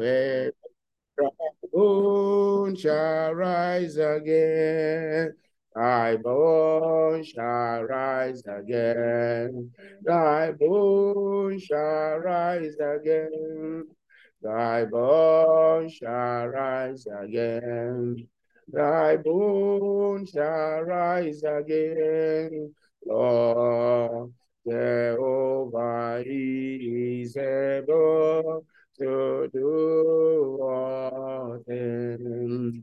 dry bones shall rise again. Thy bones shall rise again. Thy bones shall rise again. Thy bones shall rise again. Thy bones shall rise again. Lord, Jehovah is able to do all things.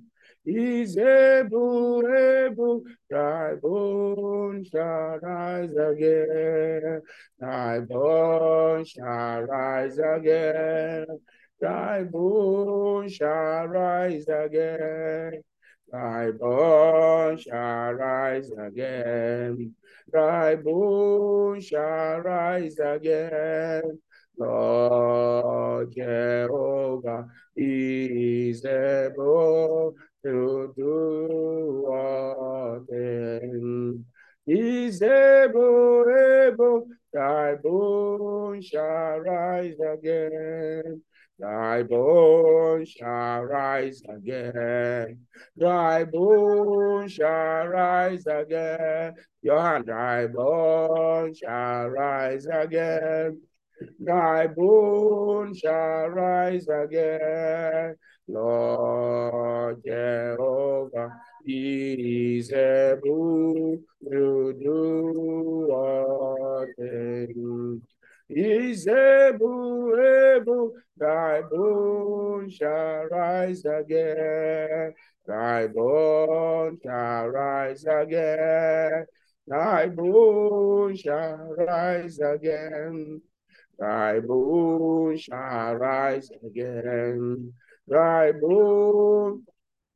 Is able, able, thy bones shall rise again. Thy bones shall rise again. Thy bones shall rise again. Thy bones shall rise again. Thy bones shall rise again. Lord Jehovah is able to do all things. Is able, able, thy bones shall rise again. Thy bones shall rise again. Thy bones shall rise again. Your hand, thy bones shall rise again. Thy bones shall rise again. Lord Jehovah is able to do. Is able, able, thy bones shall rise again. Thy bones shall rise again. Thy bones shall rise again. Thy bones shall rise again. Thy bones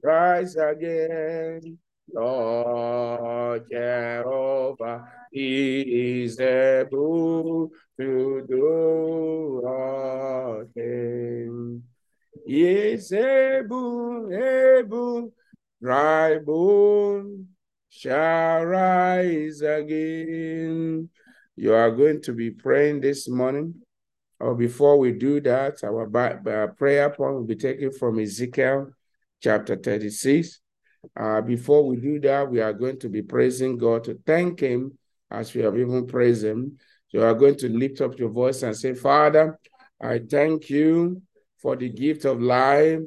rise again. Lord Jehovah He is able to do all things. He is able, able, dry bone shall rise again. You are going to be praying this morning. Or before we do that, our, our prayer point will be taken from Ezekiel chapter 36. Uh, before we do that, we are going to be praising God to thank Him as we have even praised Him. You are going to lift up your voice and say, Father, I thank you for the gift of life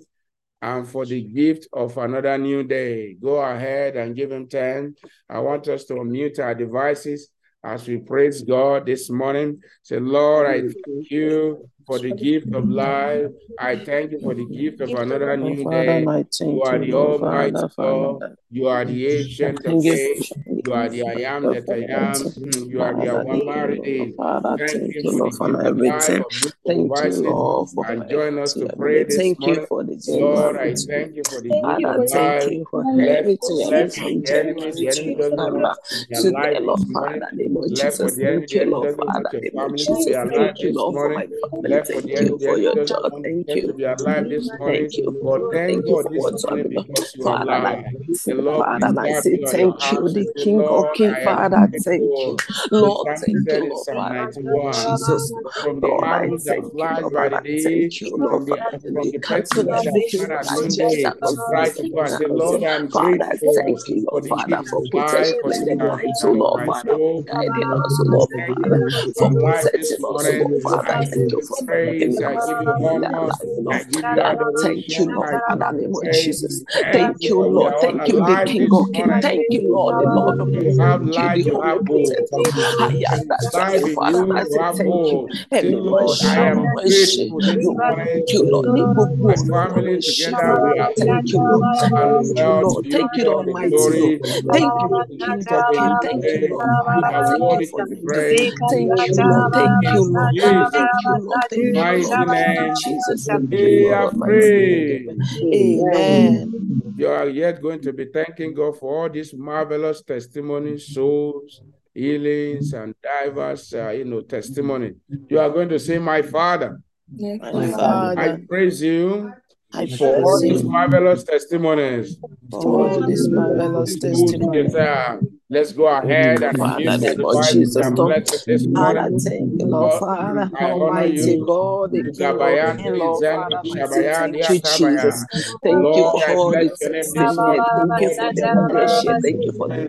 and for the gift of another new day. Go ahead and give Him 10. I want us to unmute our devices as we praise God this morning. Say, Lord, I thank you for the gift of life. I thank you for the gift of another new day. You are the Almighty God. You are the ancient of days. You are the I am that I am. Mm, you are the Almighty. Thank you for the gift of life Thank you, Lord, for and join us to pray this Thank morning. you for the Lord, I thank you for the gift Father, of thank life. you for Left, everything you left have for the enemy, the enemy doesn't want to be Today, alive Lord this Father, morning. name of Left for Jesus, thank you, enemy Lord Father, your name of family to be Jesus, alive thank you, this Lord, for my morning. family, Left for thank you for your job, thank you, be alive this morning. thank you, thank you for what's because you Father, I. The Father, I say on thank you, the King of Lord, Kings, I am Father, thank you. The Lord, thank you, Lord, Father, name of 91, Jesus. from the Lord, I thank you, Lord, the Father, thank you, Lord, the Father, the cancel pestilence that everything come that at agenda noonday, try to conspiracy go and say, against Lord, him. I'm Father, thank you, Lord, the Father, for of the protecting the of of Lord, my Father, guiding us, Lord, Father, for for life this protecting us. Lord, Father, thank you for making praise. I give you comfortable in that honor. life, you know. I give you That thank you. Lord, I give Father, you name of. Jesus. Thank you you, for we Lord. Thank you, the King of Kings. Thank you, Lord, the Lord of have Thank you, the Holy have hope. Protector. There Ayanda, is tell life you, in Father, I you say have thank you. hope. Say, Ẹ̀mí Lord, I am olúwa ṣe. grateful this Lord, morning. thank you, Lord. Ní gbogbo My ọ̀nà family olúwa ṣe together, fún we Thank you, Lord. Thank you, Lord. Thank you, Lord. Thank you, King of deserve it King. this Thank you. Lord, You Father. are Thank you for to be your love. praised. Thank you, Lord. Thank you, Lord. Thank you, Lord. Thank you, mighty Lord. Thank you, name, Jesus. We are Lord, free. Amen. You are yet going to be thanking God for all these marvelous testimonies, souls, healings, and diverse, uh, you know, testimony. You are going to say, "My Father, My Father, I praise you I for all these marvelous testimonies, for all this marvelous these souls you testimony, deserve, Let's go ahead and Father, use the of Bible Jesus, and Lord. bless it this Father, morning. thank you, Lord, Father, I honor Almighty you. God, the King of Gabayan, Lord, Father, thank you, Yatabaya. Jesus. Thank you Lord, for I all the bless your name this testimony. Thank you for the are blessing. worthy. Thank you for the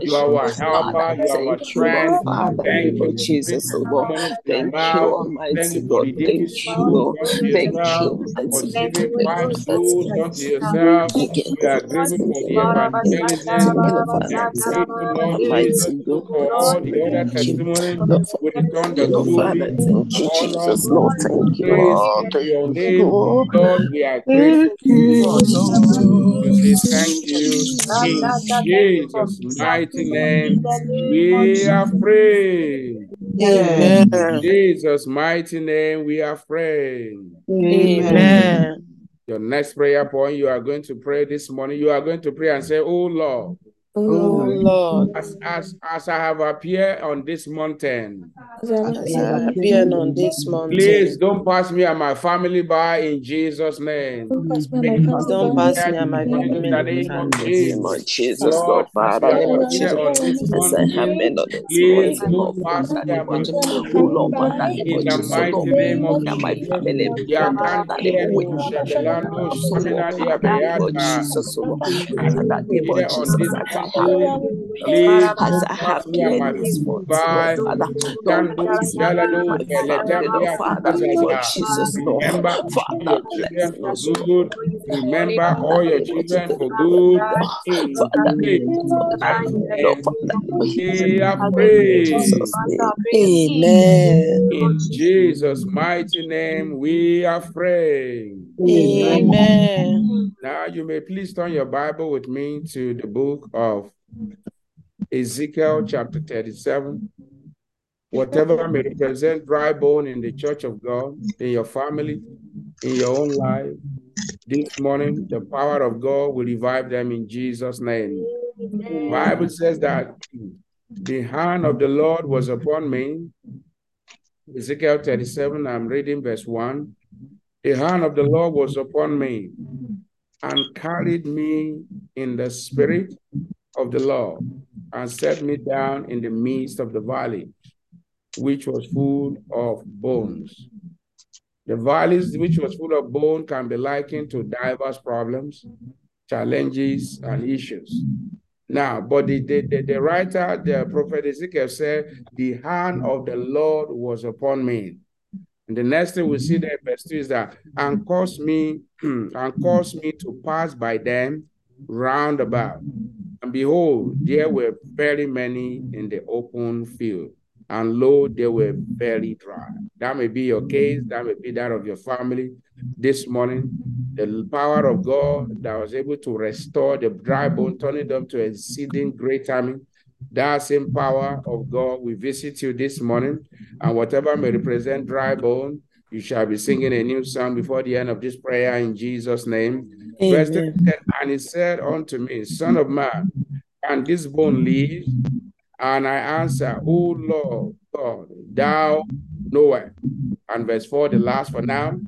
You are our helper. You are our thank you, Lord, strength. Father, Thank you of for Jesus, oh Lord. testimonies in our Thank you. Thank Almighty you God. Thank you, oh Lord. Thank you, for God. five That's souls unto yourself. again. We are grateful Thank you, Lord. Thank you, thank you, Lord, We Father. are Thank you, Lord Jesus, Almighty God. for all the other Thank you, Lord, we return the you know, glory, Father, thank you, Jesus, Lord, thank you, Lord, thank you. Lord, Lord, we are grateful thank you, Lord. to say thank you. In Jesus' mighty name, we are praying. Amen. In Jesus' mighty name, we are praying. Amen. Your next prayer point, you are going to pray this morning. You are going to pray and say, Oh Lord, Oh, oh Lord, as, as, as I have appeared on this mountain, as I have been on this mountain, please don't pass me and my family by in Jesus' name. please don't pass me and my family by in the name Jesus. Jesus, Lord, Lord, as we Father, name of appeared Jesus. on this As I have been on this please mountain, don't pass me and my family. Oh Lord, Father, name in the mighty name of my Jesus. family. By, Father, name of Yakantielu Shebelando so Lord, Shaminandi Father, name of Abeata. Jesus, so Lord, As Father, I name of appear on this as I have mountain, been, please as don't I have pass me and here my this family mountain, Lord, by. Father, don't Yando pass me and Shalado my family, Father, name. Jesus, Lord, Father, bless for us, Lord. good. Remember all your children for good. In Father, Jesus' mighty Lord, name, Father, we are praying. Name. Amen. In Jesus' mighty name, we are praying. Amen. Now, you may please turn your Bible with me to the book of Ezekiel, chapter 37. Whatever may represent dry bone in the church of God, in your family, in your own life, this morning, the power of God will revive them in Jesus' name. Bible says that the hand of the Lord was upon me. Ezekiel 37, I'm reading verse 1. The hand of the Lord was upon me and carried me in the spirit of the Lord and set me down in the midst of the valley, which was full of bones. The valleys which was full of bone can be likened to diverse problems, challenges, and issues. Now, but the, the, the, the writer, the prophet Ezekiel said, the hand of the Lord was upon me. And the next thing we see there, verse 2 is that, and caused me, and caused me to pass by them round about. And behold, there were very many in the open field, and lo, they were very dry. That may be your case, that may be that of your family this morning. The power of God that was able to restore the dry bone, turning them to exceeding great army. That same power of God will visit you this morning, and whatever may represent dry bone, you shall be singing a new song before the end of this prayer in Jesus' name. Amen. And he said unto me, Son of man, can this bone live? And I answer, O Lord God, thou knowest. And verse 4, the last for now.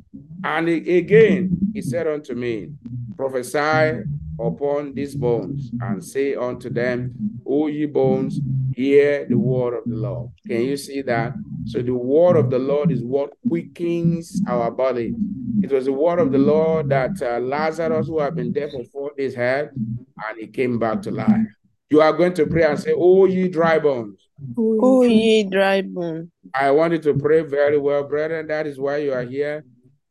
And again he said unto me, Prophesy upon these bones, and say unto them, O ye bones, hear the word of the Lord. Can you see that? So the word of the Lord is what quickens our body. It was the word of the Lord that uh, Lazarus, who had been dead for four days, had, and he came back to life. You are going to pray and say, Oh, ye dry bones. Oh, oh ye dry bone. I want you to pray very well, brethren. That is why you are here.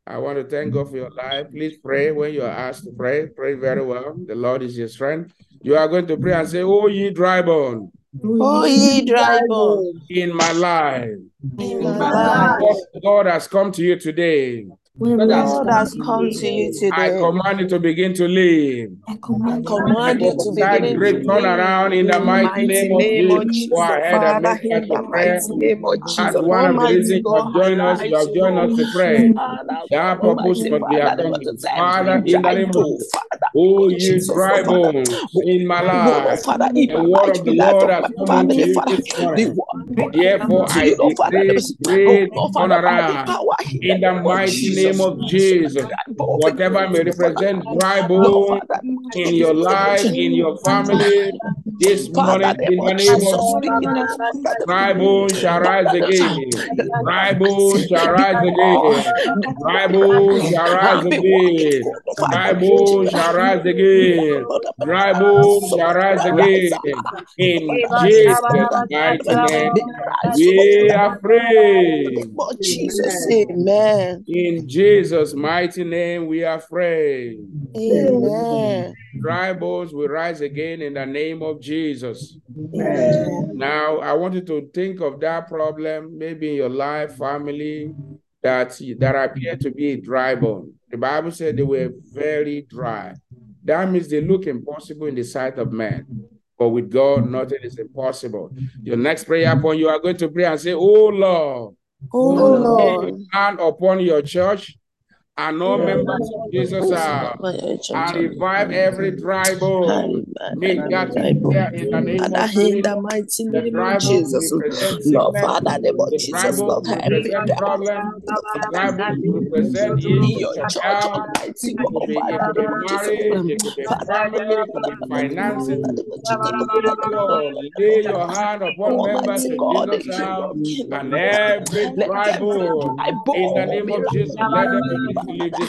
I want to thank God for your life. Please pray when you are asked to pray. Pray very well. The Lord is your strength. You are going to pray and say, Oh, ye dry bone. Oh, oh, ye dry bone. In my life. In my life. God, God has come to you today. God has come to you today, I command you to begin to live. I command you to That begin great to turnaround in the mighty name of name of Jesus. Go ahead and Father, make that in the your prayer. mighty name of As one of the Almighty reasons you God, have joined us, you have joined us to pray. Father, That God, purpose Almighty must be Father, the accomplished. Father, in the name of Jesus. Father, Oh, Lord ye Jesus, dry bones in my life. Father, in The word of the Lord has come family, you this morning. word God has come Therefore, I you, Lord, Father, decree oh great Lord, Father, by the turnaround power in the in the name of mighty name of Jesus, whatever may represent dry bone in your life, in your family, this morning, in the name of Jesus, dry shall rise again. Dry bone shall rise again. Dry bone shall rise again. Dry bone shall rise again. Dry bone shall rise again. In Jesus' mighty name, we are free. Jesus, amen. In Jesus' mighty name, we are free. Amen. Dry bones will rise again in the name of Jesus. Amen. Now, I want you to think of that problem, maybe in your life, family, that that appear to be a dry bone. The Bible said they were very dry. That means they look impossible in the sight of man. But with God, nothing is impossible. Your next prayer point, you are going to pray and say, Oh Lord, Oh, oh Lord. hand upon your church and all members of Jesus are ah. and revive every dry bone. Make that in the name Father, of in the Jesus. mighty name of Jesus. Lord. Father, name of Jesus, Lord, every problem. The bones represent your church. Almighty God, mm. could be, Father, it be name of Jesus. marriage, it could be Father, family, it be finances. Lord, lay your hand upon members of Jesus' house and every dry bone. In the name of Jesus, let them begin oh.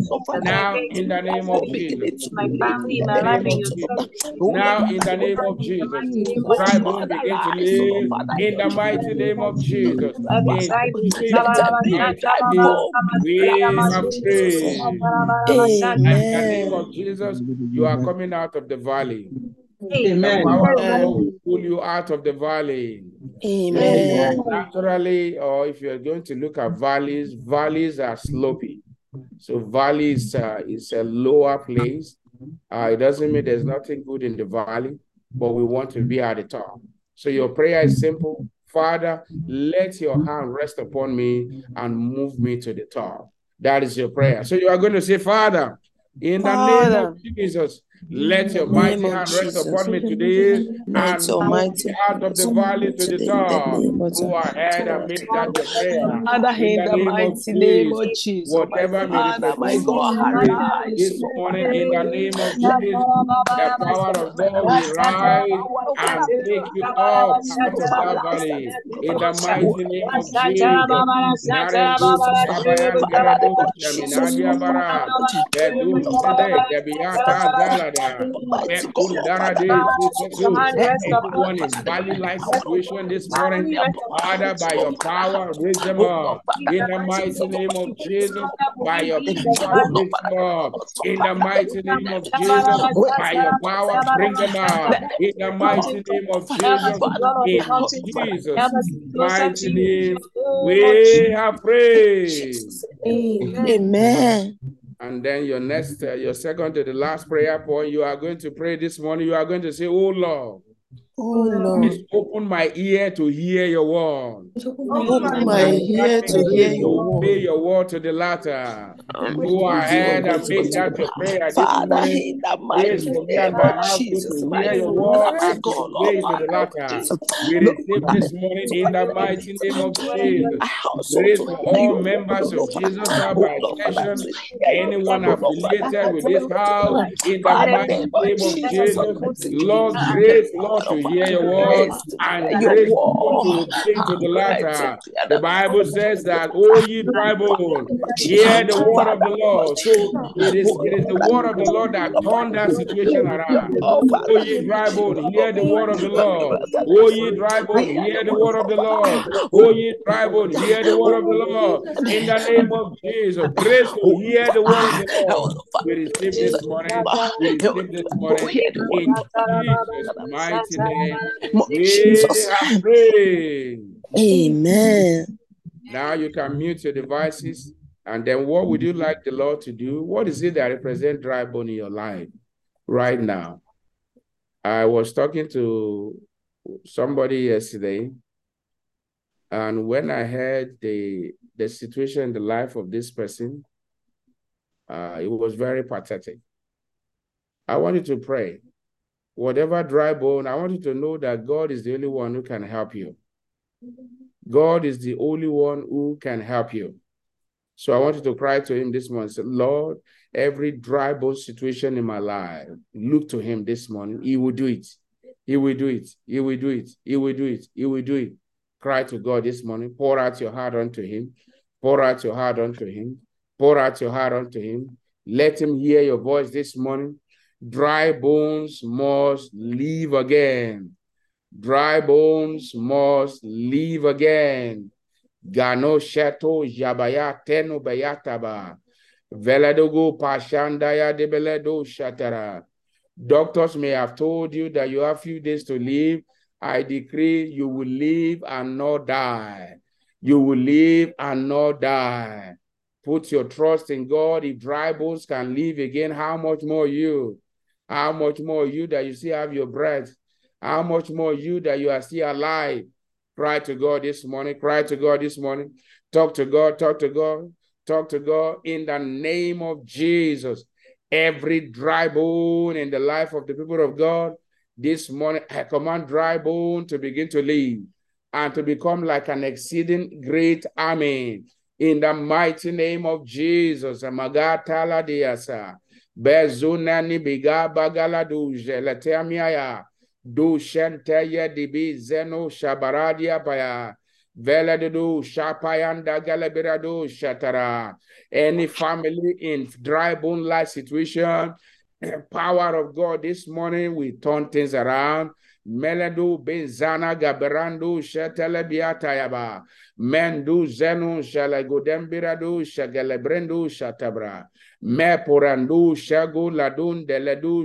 Oh Now, in the name of Jesus. Oh Now, in the name of Jesus. oh Dry begin to oh live. In the mighty name of Jesus. In the name of Jesus, you are coming out of the valley. The Amen. power of God Amen. pull you out of the valley. Amen. Naturally, or if you're going to look at valleys, valleys are slopy. So valleys uh, is a lower place. Uh, it doesn't mean there's nothing good in the valley, but we want to be at the top. So your prayer is simple. Father, let your hand rest upon me and move me to the top. That is your prayer. So you are going to say, Father, in the name of Jesus, let your mighty name of hand rest upon me today and move Almighty, me out of the valley to the today in the top. name Go ahead and make that your prayer. Father, In in the the name of mighty name of Jesus, Jesus, whatever may Father, my God, delay oh this oh morning, in the name of oh Jesus, the power of God will oh rise power, oh Father, and take you up out oh of Father, that valley. In the oh, mighty name of Jesus. Bekundara Father, de Sisetu. Rest upon Anyone in valley like situation this morning, Father, by your power, raise them up. In the mighty name of Jesus, by your power, raise them up. In the mighty name of Jesus, by your power, bring them up. In the mighty name of Jesus, in Jesus' mighty name, we have prayed. Amen. And then your next, uh, your second to the last prayer point, you are going to pray this morning. You are going to say, Oh Lord, Oh Lord, please open my ear to hear your word. open my ear to hear grace to your obey word. your word to the latter. Go Almighty ahead and God, make that your prayer Father, in the mighty name of Jesus, my hear your Father, word my and to Lord, obey to the latter. We receive this morning in the mighty name of Jesus. my Grace to for all members oh of Jesus House oh by Lord, extension, to hear your word, anyone oh Lord, Father, affiliated with this house, in the mighty name of Jesus, Jesus. Lord, grace, Lord, Lord, to hear your word and your grace to word, obey to the latter. Uh, the Bible says that, O ye dry hear the word of the Lord. So it is oh it is the word of the Lord that turned that situation around. oh O Father, ye dry hear the word of the Lord. O ye dry hear the word of the God, Lord. O Oh, ye dry hear the word of the Lord. In the name of Jesus, grace to oh, hear the word of the oh, Lord. Oh, we receive this morning. We receive this oh, morning. hear the word In. Jesus' mighty name, Jesus. have. Amen. Now you can mute your devices. And then what would you like the Lord to do? What is it that represents dry bone in your life right now? I was talking to somebody yesterday, and when I heard the the situation in the life of this person, uh, it was very pathetic. I wanted to pray whatever dry bone, I want you to know that God is the only one who can help you. God is the only one who can help you. So I want you to cry to him this morning. Say, Lord, every dry bone situation in my life, look to him this morning. He will do it. He will do it. He will do it. He will do it. He will do it. Cry to God this morning. Pour out your heart unto him. Pour out your heart unto him. Pour out your heart unto him. Let him hear your voice this morning. Dry bones must live again. Dry bones must live again. Gano shato jabaya teno bayataba. Veladogo pashandaya debeledo shatara. Doctors may have told you that you have few days to live. I decree you will live and not die. You will live and not die. Put your trust in God. If dry bones can live again, how much more you? How much more you that you still have your breath? How much more you that you are still alive? Cry to God this morning. Cry to God this morning. Talk to God. Talk to God. Talk to God in the name of Jesus. Every dry bone in the life of the people of God this morning, I command dry bone to begin to live and to become like an exceeding great army in the mighty name of Jesus. Magatala diasa. Bezunani biga bagala duje letemiaya. Du shenteye dibi zeno shabaradia baya. Veledu shapayanda galabiradu shatara. Any family in dry bone like situation, power of God this morning, we turn things around. Meledu benzana gaberandu shetelebiatayaba. Mendu zenu shalagodembiradu shagelebrendu shatabra. Meporandu shagu ladun deledu.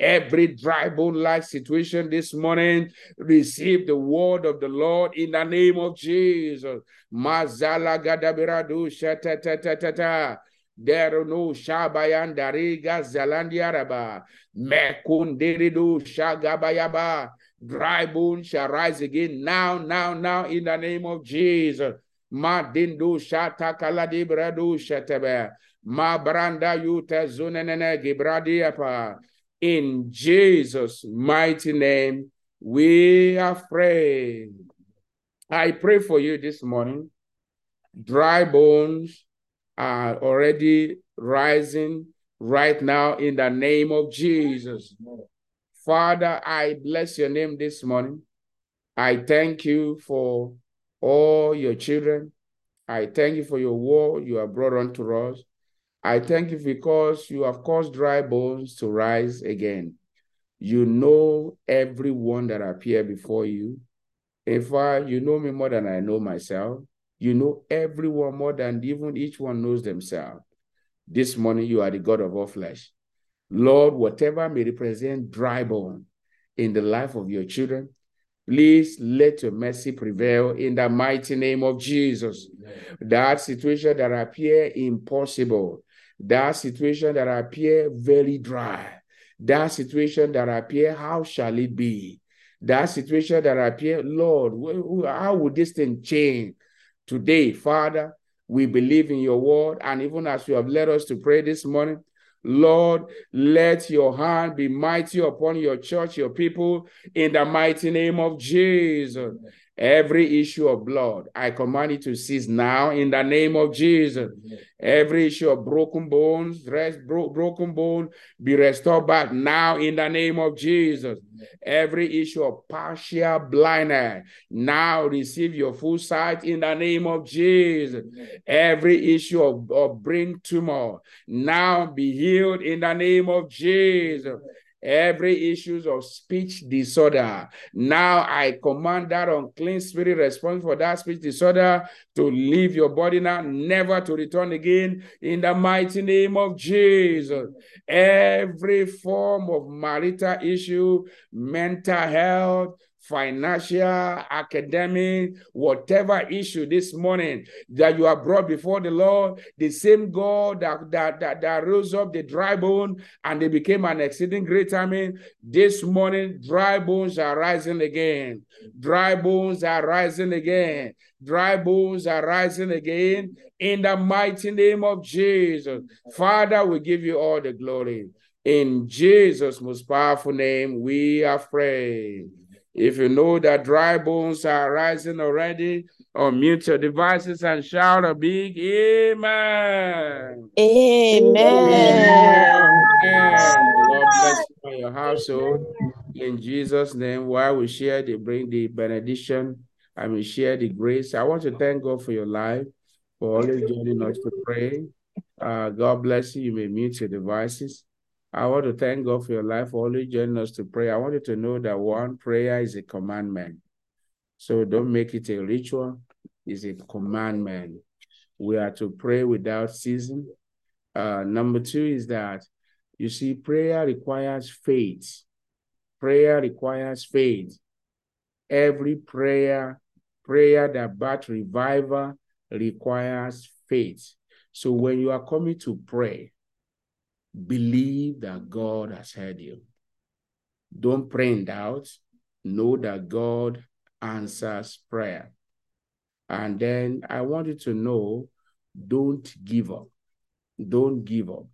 Every dry bone like situation this morning, receive the word of the Lord in the name of Jesus. Mazala gadabiradu sheteteteteta. There no shabayan dariga zalandiaraba. Mekundiridu shagabayaba. Dry bone shall rise again now, now, now in the name of Jesus. Ma dindu shata kaladi bradu shatebe. Ma branda yute zunenene gibradiapa. In Jesus' mighty name, we are praying. I pray for you this morning. Dry bones are already rising right now in the name of Jesus. Father, I bless your name this morning. I thank you for all your children. I thank you for your word you have brought unto us. I thank you because you have caused dry bones to rise again. You know everyone that appear before you. In fact, you know me more than I know myself. You know everyone more than even each one knows themselves. This morning, you are the God of all flesh. Lord, whatever may represent dry bone in the life of your children, please let your mercy prevail in the mighty name of Jesus. That situation that appear impossible, that situation that appear very dry, that situation that appear, how shall it be? That situation that appear, Lord, how would this thing change? Today, Father, we believe in your word, and even as you have led us to pray this morning, Lord, let your hand be mighty upon your church, your people, in the mighty name of Jesus. Every issue of blood, I command it to cease now in the name of Jesus. Every issue of broken bones, rest, bro broken bone, be restored back now in the name of Jesus. Every issue of partial blindness, now receive your full sight in the name of Jesus. Every issue of, of brain tumor, now be healed in the name of Jesus every issues of speech disorder. Now I command that unclean spirit responsible for that speech disorder to leave your body now, never to return again in the mighty name of Jesus. Every form of marital issue, mental health, financial, academic, whatever issue this morning that you have brought before the Lord, the same God that, that, that, that rose up the dry bone and they became an exceeding great army, this morning dry bones are rising again. Dry bones are rising again. Dry bones are rising again in the mighty name of Jesus. Father, we give you all the glory. In Jesus' most powerful name, we are praying. If you know that dry bones are rising already, unmute your devices and shout a big amen. Amen. And God bless you and your household. In Jesus' name, while we share the bring the benediction and we share the grace, I want to thank God for your life, for always joining us to pray. Uh, God bless you. You may mute your devices. I want to thank God for your life, for always joining us to pray. I want you to know that one prayer is a commandment. So don't make it a ritual, it's a commandment. We are to pray without ceasing. Uh, number two is that you see, prayer requires faith. Prayer requires faith. Every prayer, prayer that birth revival requires faith. So when you are coming to pray, believe that God has heard you. Don't pray in doubt. Know that God answers prayer. And then I want you to know don't give up. Don't give up.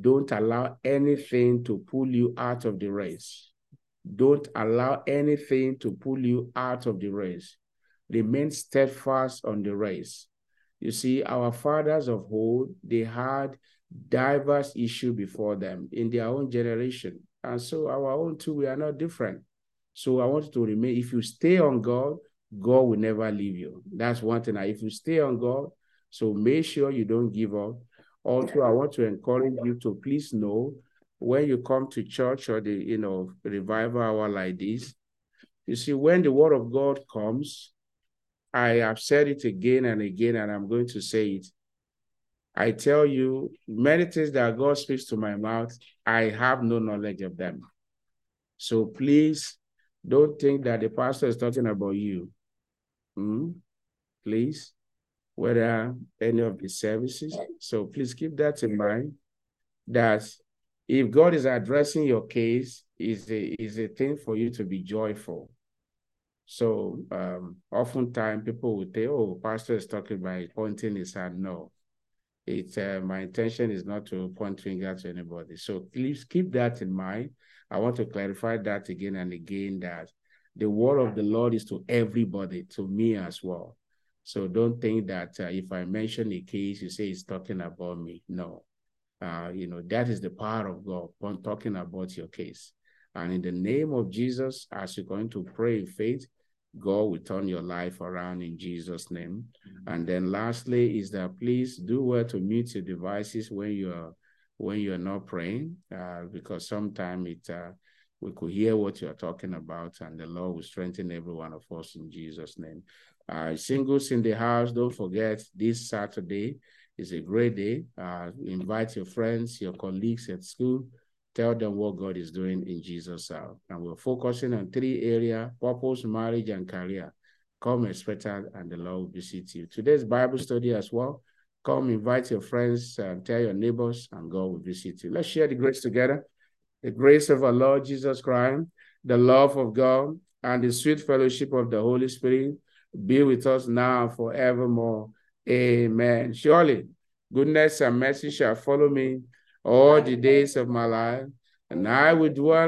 Don't allow anything to pull you out of the race. Don't allow anything to pull you out of the race. Remain steadfast on the race. You see, our fathers of old, they had diverse issue before them in their own generation. And so our own too, we are not different. So I want to remain, if you stay on God, God will never leave you. That's one thing. If you stay on God, so make sure you don't give up. Also, I want to encourage you to please know when you come to church or the you know revival hour like this, you see, when the word of God comes, I have said it again and again, and I'm going to say it. I tell you, many things that God speaks to my mouth, I have no knowledge of them. So please don't think that the pastor is talking about you. Hmm? Please, whether any of the services. So please keep that in mind that if God is addressing your case, is a is a thing for you to be joyful. So um, oftentimes people will say, "Oh, pastor is talking by pointing his hand." No, it's uh, my intention is not to point finger to anybody. So please keep that in mind. I want to clarify that again and again that the word of the Lord is to everybody, to me as well. So don't think that uh, if I mention a case, you say it's talking about me. No, uh, you know that is the power of God when talking about your case. And in the name of Jesus, as you're going to pray in faith, God will turn your life around in Jesus' name. Mm-hmm. And then lastly is that please do well to mute your devices when you're when you're not praying, uh, because sometimes it uh, we could hear what you're talking about, and the Lord will strengthen every one of us in Jesus' name. Uh, singles in the house, don't forget this Saturday is a great day. Uh, invite your friends, your colleagues at school Tell them what God is doing in Jesus' house. And we're focusing on three areas, purpose, marriage, and career. Come expectant and the Lord will visit you. Today's Bible study as well. Come invite your friends and tell your neighbors and God will visit you. Let's share the grace together. The grace of our Lord Jesus Christ, the love of God, and the sweet fellowship of the Holy Spirit be with us now forevermore. Amen. Surely, goodness and mercy shall follow me all the days of my life, and I will dwell